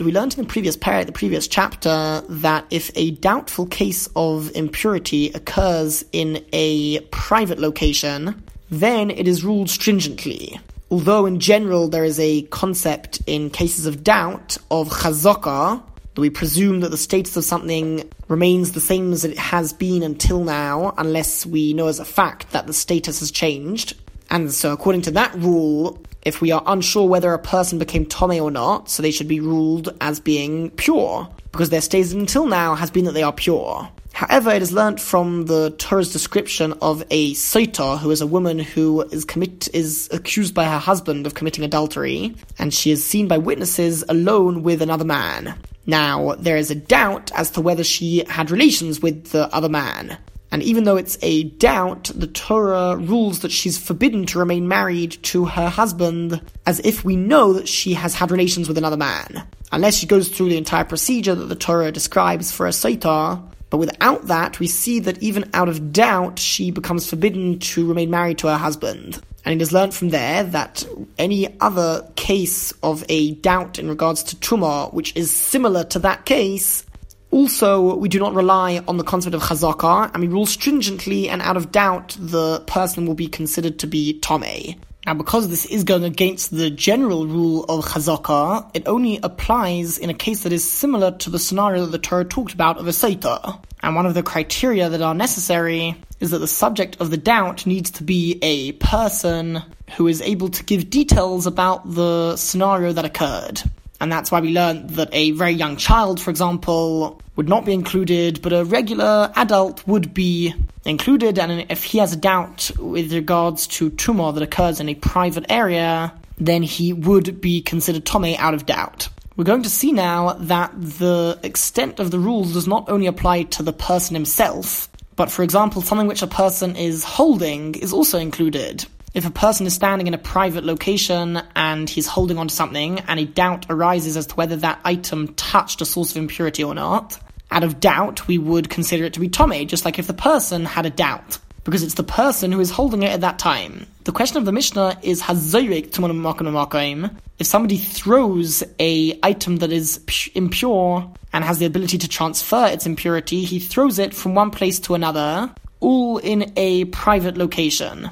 We learned in the previous perek, the previous chapter, that if a doubtful case of impurity occurs in a private location, then it is ruled stringently. Although in general there is a concept in cases of doubt of chazaka, that we presume that the status of something remains the same as it has been until now, unless we know as a fact that the status has changed. And so according to that rule, if we are unsure whether a person became Tome or not, so they should be ruled as being pure, because their status until now has been that they are pure. However, it is learnt from the Torah's description of a Soita, who is a woman who is commit is accused by her husband of committing adultery, and she is seen by witnesses alone with another man. Now, there is a doubt as to whether she had relations with the other man. And even though it's a doubt, the Torah rules that she's forbidden to remain married to her husband as if we know that she has had relations with another man. Unless she goes through the entire procedure that the Torah describes for a Saitar, but without that, we see that even out of doubt, she becomes forbidden to remain married to her husband. And it is learnt from there that any other case of a doubt in regards to Tumah, which is similar to that case, also, we do not rely on the concept of chazaka, and we rule stringently and out of doubt the person will be considered to be Tomei. Now, because this is going against the general rule of chazaka, it only applies in a case that is similar to the scenario that the Torah talked about of a Soita. And one of the criteria that are necessary is that the subject of the doubt needs to be a person who is able to give details about the scenario that occurred. And that's why we learned that a very young child, for example, would not be included, but a regular adult would be included. And if he has a doubt with regards to tumah that occurs in a private area, then he would be considered Tome out of doubt. We're going to see now that the extent of the rules does not only apply to the person himself, but for example, something which a person is holding is also included. If a person is standing in a private location and he's holding onto something and a doubt arises as to whether that item touched a source of impurity or not, out of doubt, we would consider it to be Tommy, just like if the person had a doubt. Because it's the person who is holding it at that time. The question of the Mishnah is Hazorik Tumanamakim If somebody throws a item that is impure and has the ability to transfer its impurity, he throws it from one place to another, all in a private location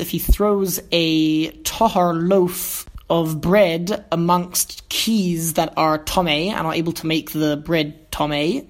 if he throws a tahar loaf of bread amongst keys that are tome and are able to make the bread tome, uh,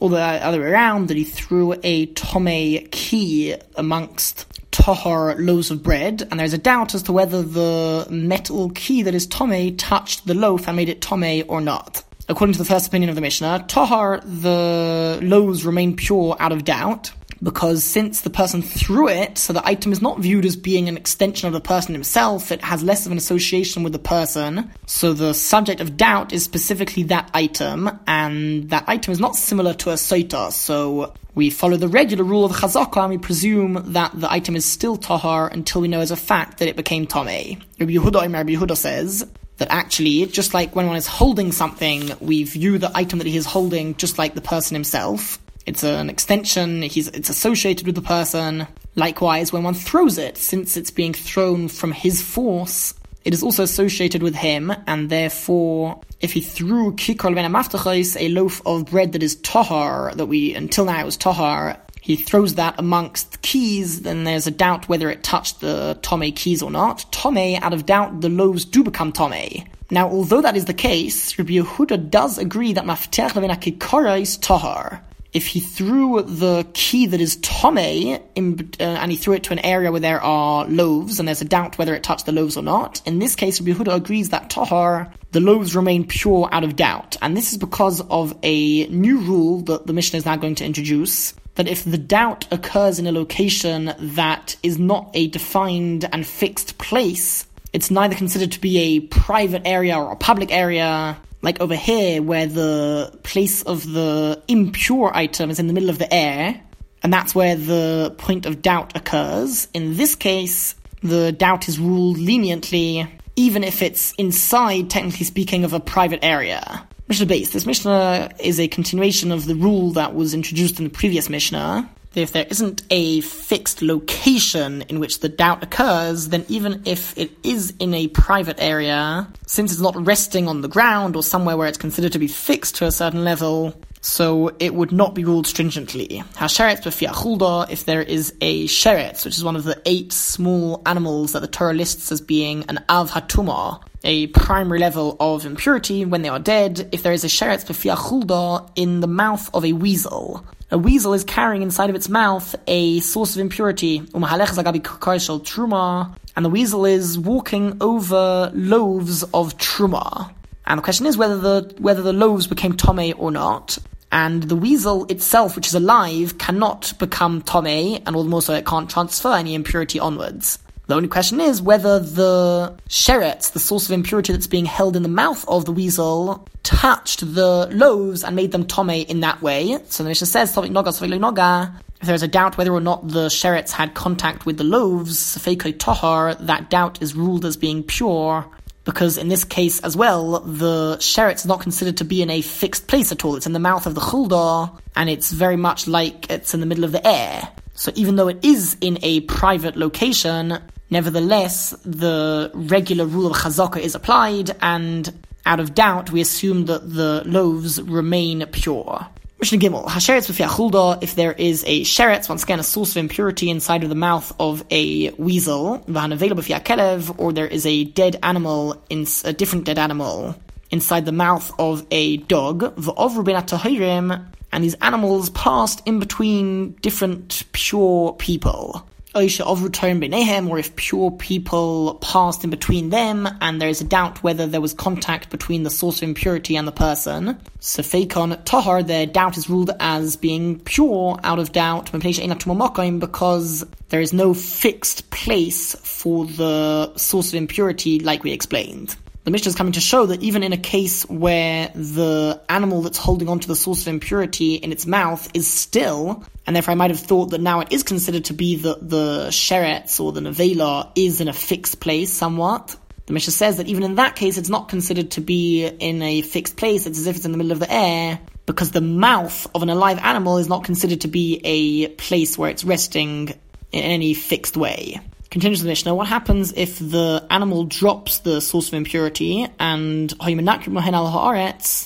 or the other way around, that he threw a tome key amongst tahar loaves of bread, and there's a doubt as to whether the metal key that is tome touched the loaf and made it tome or not. According to the first opinion of the Mishnah, tahar, the loaves remain pure out of doubt because since the person threw it, so the item is not viewed as being an extension of the person himself, it has less of an association with the person. So the subject of doubt is specifically that item, and that item is not similar to a soita. So we follow the regular rule of chazaka and we presume that the item is still tahar until we know as a fact that it became tomei. Rabbi Yehuda, Rabbi Yehuda says, that actually, just like when one is holding something, we view the item that he is holding just like the person himself. It's an extension, he's, it's associated with the person. Likewise, when one throws it, since it's being thrown from his force, it is also associated with him, and therefore, if he threw kikol ben a loaf of bread that is tahar, that we, until now was tahar, he throws that amongst keys, then there's a doubt whether it touched the tome keys or not. Tome, out of doubt, the loaves do become tome. Now, although that is the case, Rabbi Yehuda does agree that maftech levena kikara is tahar if he threw the key that is tome in, uh, and he threw it to an area where there are loaves and there's a doubt whether it touched the loaves or not, in this case, Rabbi Yehuda agrees that tahar, the loaves remain pure out of doubt. And this is because of a new rule that the Mishnah is now going to introduce, that if the doubt occurs in a location that is not a defined and fixed place, it's neither considered to be a private area or a public area, like over here where the place of the impure item is in the middle of the air, and that's where the point of doubt occurs. In this case, the doubt is ruled leniently, even if it's inside, technically speaking, of a private area. Mishnah Beis. This Mishnah is a continuation of the rule that was introduced in the previous Mishnah. If there isn't a fixed location in which the doubt occurs, then even if it is in a private area, since it's not resting on the ground or somewhere where it's considered to be fixed to a certain level, so it would not be ruled stringently. Hasheretz b'fiachulda, if there is a sheretz, which is one of the eight small animals that the Torah lists as being an av hatuma, a primary level of impurity when they are dead, if there is a sheretz b'fiachulda in the mouth of a weasel. A weasel is carrying inside of its mouth a source of impurity, um truma, and the weasel is walking over loaves of truma. And the question is whether the whether the loaves became tome or not and the weasel itself, which is alive, cannot become tome, and all the more so it can't transfer any impurity onwards. The only question is whether the sheretz, the source of impurity that's being held in the mouth of the weasel, touched the loaves and made them tome in that way. So the Mishnah says, noga, if there's a doubt whether or not the sheretz had contact with the loaves, tahar, that doubt is ruled as being pure, because in this case as well, the sheretz is not considered to be in a fixed place at all. It's in the mouth of the chulda, and it's very much like it's in the middle of the air. So even though it is in a private location, nevertheless, the regular rule of chazaka is applied, and out of doubt, we assume that the loaves remain pure. Mishnah Gimel, Hasheretz b'fiachulda, if there is a sheretz, once again a source of impurity inside of the mouth of a weasel, v'hanavela b'fiakelev, or there is a dead animal, in, a different dead animal, inside the mouth of a dog, v'ovru ben and these animals passed in between different pure people of return benehem, or if pure people passed in between them, and there is a doubt whether there was contact between the source of impurity and the person. So fakon tahar, their doubt is ruled as being pure out of doubt, because there is no fixed place for the source of impurity, like we explained the Mishnah is coming to show that even in a case where the animal that's holding on to the source of impurity in its mouth is still, and therefore I might have thought that now it is considered to be that the sheretz or the nevela is in a fixed place somewhat. The Mishnah says that even in that case, it's not considered to be in a fixed place. It's as if it's in the middle of the air, because the mouth of an alive animal is not considered to be a place where it's resting in any fixed way. Continues the Mishnah, what happens if the animal drops the source of impurity and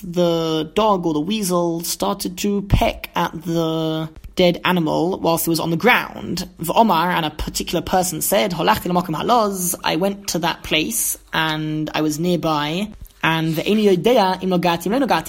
the dog or the weasel started to peck at the dead animal whilst it was on the ground? The Omar and a particular person said, I went to that place and I was nearby and I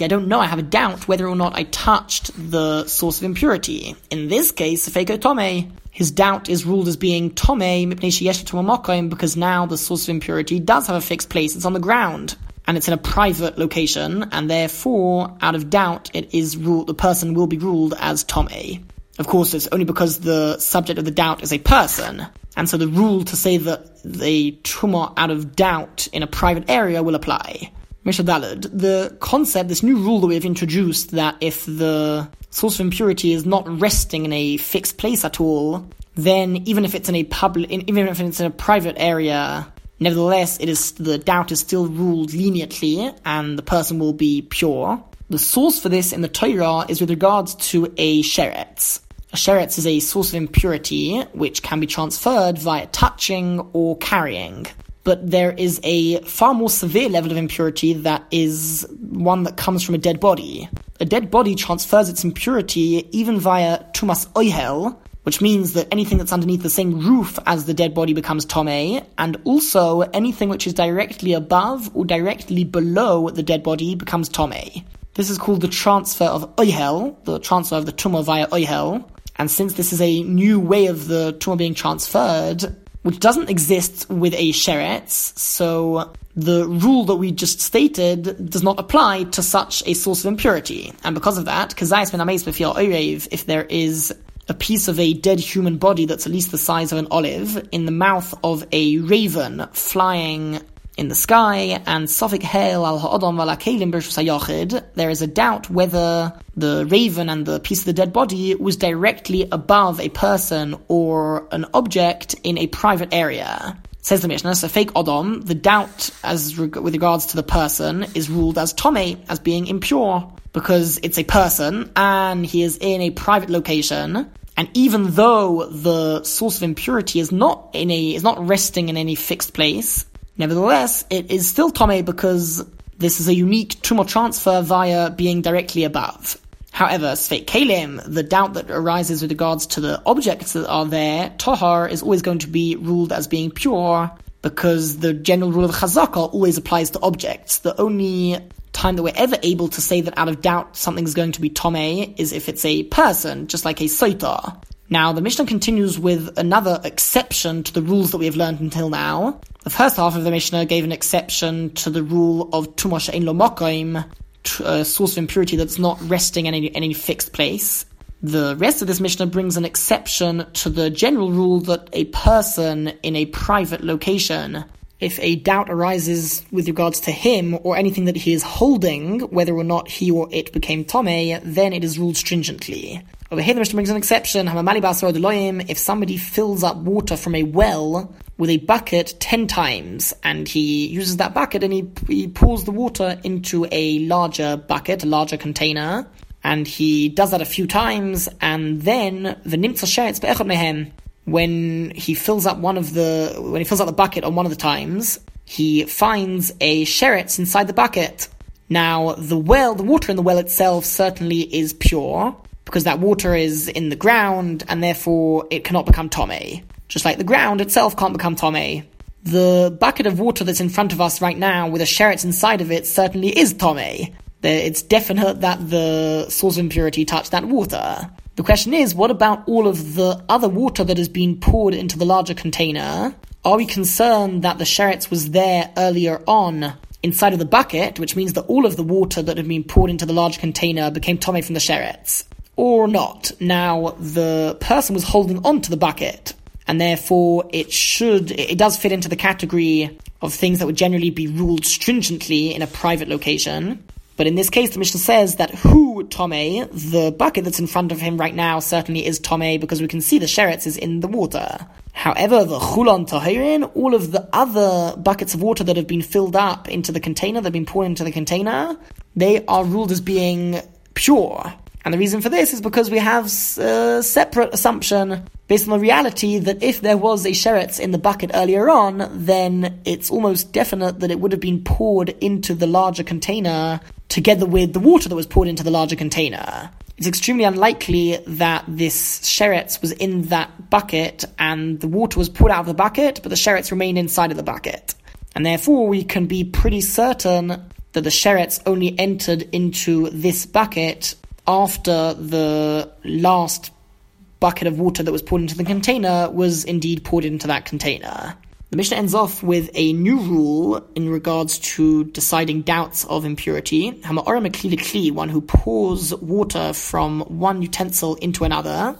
don't know, I have a doubt whether or not I touched the source of impurity. In this case, Feiko Tome, his doubt is ruled as being tome because now the source of impurity does have a fixed place. It's on the ground and it's in a private location, and therefore, out of doubt, it is ruled. The person will be ruled as tome. Of course, it's only because the subject of the doubt is a person, and so the rule to say that the tumah out of doubt in a private area will apply. Mishadalad, the concept, this new rule that we have introduced, that if the source of impurity is not resting in a fixed place at all, then even if it's in a public, even if it's in a private area, nevertheless, it is the doubt is still ruled leniently, and the person will be pure. The source for this in the Torah is with regards to a sheretz. A sheretz is a source of impurity which can be transferred via touching or carrying but there is a far more severe level of impurity that is one that comes from a dead body. A dead body transfers its impurity even via tumas oihel, which means that anything that's underneath the same roof as the dead body becomes tome, and also anything which is directly above or directly below the dead body becomes tome. This is called the transfer of oihel, the transfer of the tumah via oihel, and since this is a new way of the tumah being transferred, which doesn't exist with a sheretz, so the rule that we just stated does not apply to such a source of impurity. And because of that, if there is a piece of a dead human body that's at least the size of an olive in the mouth of a raven flying in the sky, and Sofik Hail al Ha'odom Kalim there is a doubt whether the raven and the piece of the dead body was directly above a person or an object in a private area. Says the Mishnah, so fake Odom, the doubt as reg- with regards to the person is ruled as Tome, as being impure, because it's a person and he is in a private location And even though the source of impurity is not in a is not resting in any fixed place, nevertheless it is still tame because this is a unique tumah transfer via being directly above. However, Sfeit Kalim, the doubt that arises with regards to the objects that are there, Tohar is always going to be ruled as being pure because the general rule of Chazaka always applies to objects. The only time that we're ever able to say that out of doubt something's going to be Tome is if it's a person, just like a Soita. Now, the Mishnah continues with another exception to the rules that we have learned until now. The first half of the Mishnah gave an exception to the rule of Tumosh Ein Lo Mokoim, a uh, source of impurity that's not resting in any, in any fixed place. The rest of this Mishnah brings an exception to the general rule that a person in a private location if a doubt arises with regards to him or anything that he is holding, whether or not he or it became Tome, then it is ruled stringently. Over here, the Mishnah brings an exception. If somebody fills up water from a well with a bucket ten times, and he uses that bucket and he, he pours the water into a larger bucket, a larger container, and he does that a few times, and then the nimtza sheretz be'echad mehem, when he fills up one of the when he fills up the bucket on one of the times, he finds a sheretz inside the bucket. Now, the well, the water in the well itself certainly is pure because that water is in the ground and therefore it cannot become tome. Just like the ground itself can't become tome. The bucket of water that's in front of us right now with a sheretz inside of it certainly is tome. It's definite that the source of impurity touched that water. The question is, what about all of the other water that has been poured into the larger container? Are we concerned that the sheretz was there earlier on inside of the bucket, which means that all of the water that had been poured into the large container became tome from the sheretz? Or not? Now, the person was holding on to the bucket, and therefore it should, it does fit into the category of things that would generally be ruled stringently in a private location. But in this case, the Mishnah says that who Tome, the bucket that's in front of him right now, certainly is Tome because we can see the sheretz is in the water. However, the Chulon Tahirin, all of the other buckets of water that have been filled up into the container, that have been poured into the container, they are ruled as being pure. And the reason for this is because we have a uh, separate assumption based on the reality that if there was a sheretz in the bucket earlier on, then it's almost definite that it would have been poured into the larger container together with the water that was poured into the larger container. It's extremely unlikely that this sheretz was in that bucket and the water was poured out of the bucket, but the sheretz remained inside of the bucket. And therefore, we can be pretty certain that the sheretz only entered into this bucket after the last bucket of water that was poured into the container was indeed poured into that container. The Mishnah ends off with a new rule in regards to deciding doubts of impurity. One who pours water from one utensil into another,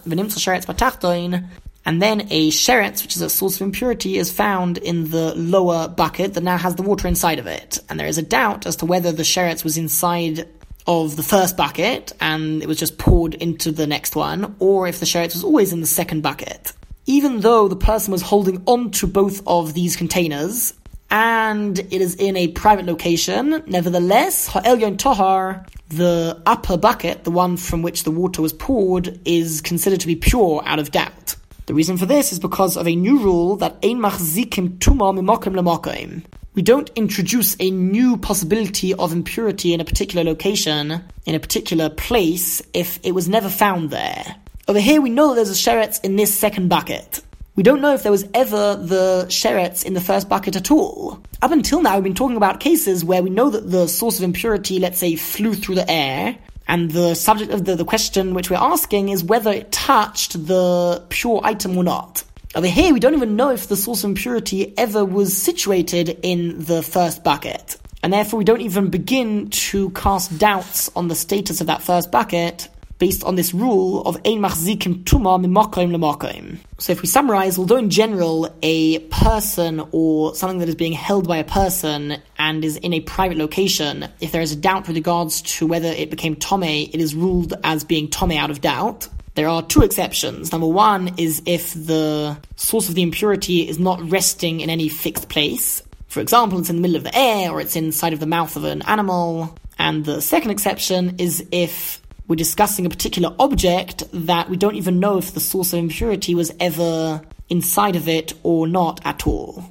and then a sheretz, which is a source of impurity, is found in the lower bucket that now has the water inside of it. And there is a doubt as to whether the sheretz was inside of the first bucket and it was just poured into the next one, or if the sheretz was always in the second bucket even though the person was holding on to both of these containers, and it is in a private location, nevertheless, Ha'elyon Tahar, the upper bucket, the one from which the water was poured, is considered to be pure out of doubt. The reason for this is because of a new rule that Ein Machzikim Tuma Mimokim Lemokim. We don't introduce a new possibility of impurity in a particular location, in a particular place, if it was never found there. Over here, we know that there's a sheretz in this second bucket. We don't know if there was ever the sheretz in the first bucket at all. Up until now, we've been talking about cases where we know that the source of impurity, let's say, flew through the air, and the subject of the, the question which we're asking is whether it touched the pure item or not. Over here, we don't even know if the source of impurity ever was situated in the first bucket. And therefore, we don't even begin to cast doubts on the status of that first bucket based on this rule of ein machzikim tuma mimakoim lemakoim. So if we summarize, although in general a person or something that is being held by a person and is in a private location, if there is a doubt with regards to whether it became tome, it is ruled as being tome out of doubt. There are two exceptions. Number one is if the source of the impurity is not resting in any fixed place. For example, it's in the middle of the air or it's inside of the mouth of an animal. And the second exception is if we're discussing a particular object that we don't even know if the source of impurity was ever inside of it or not at all.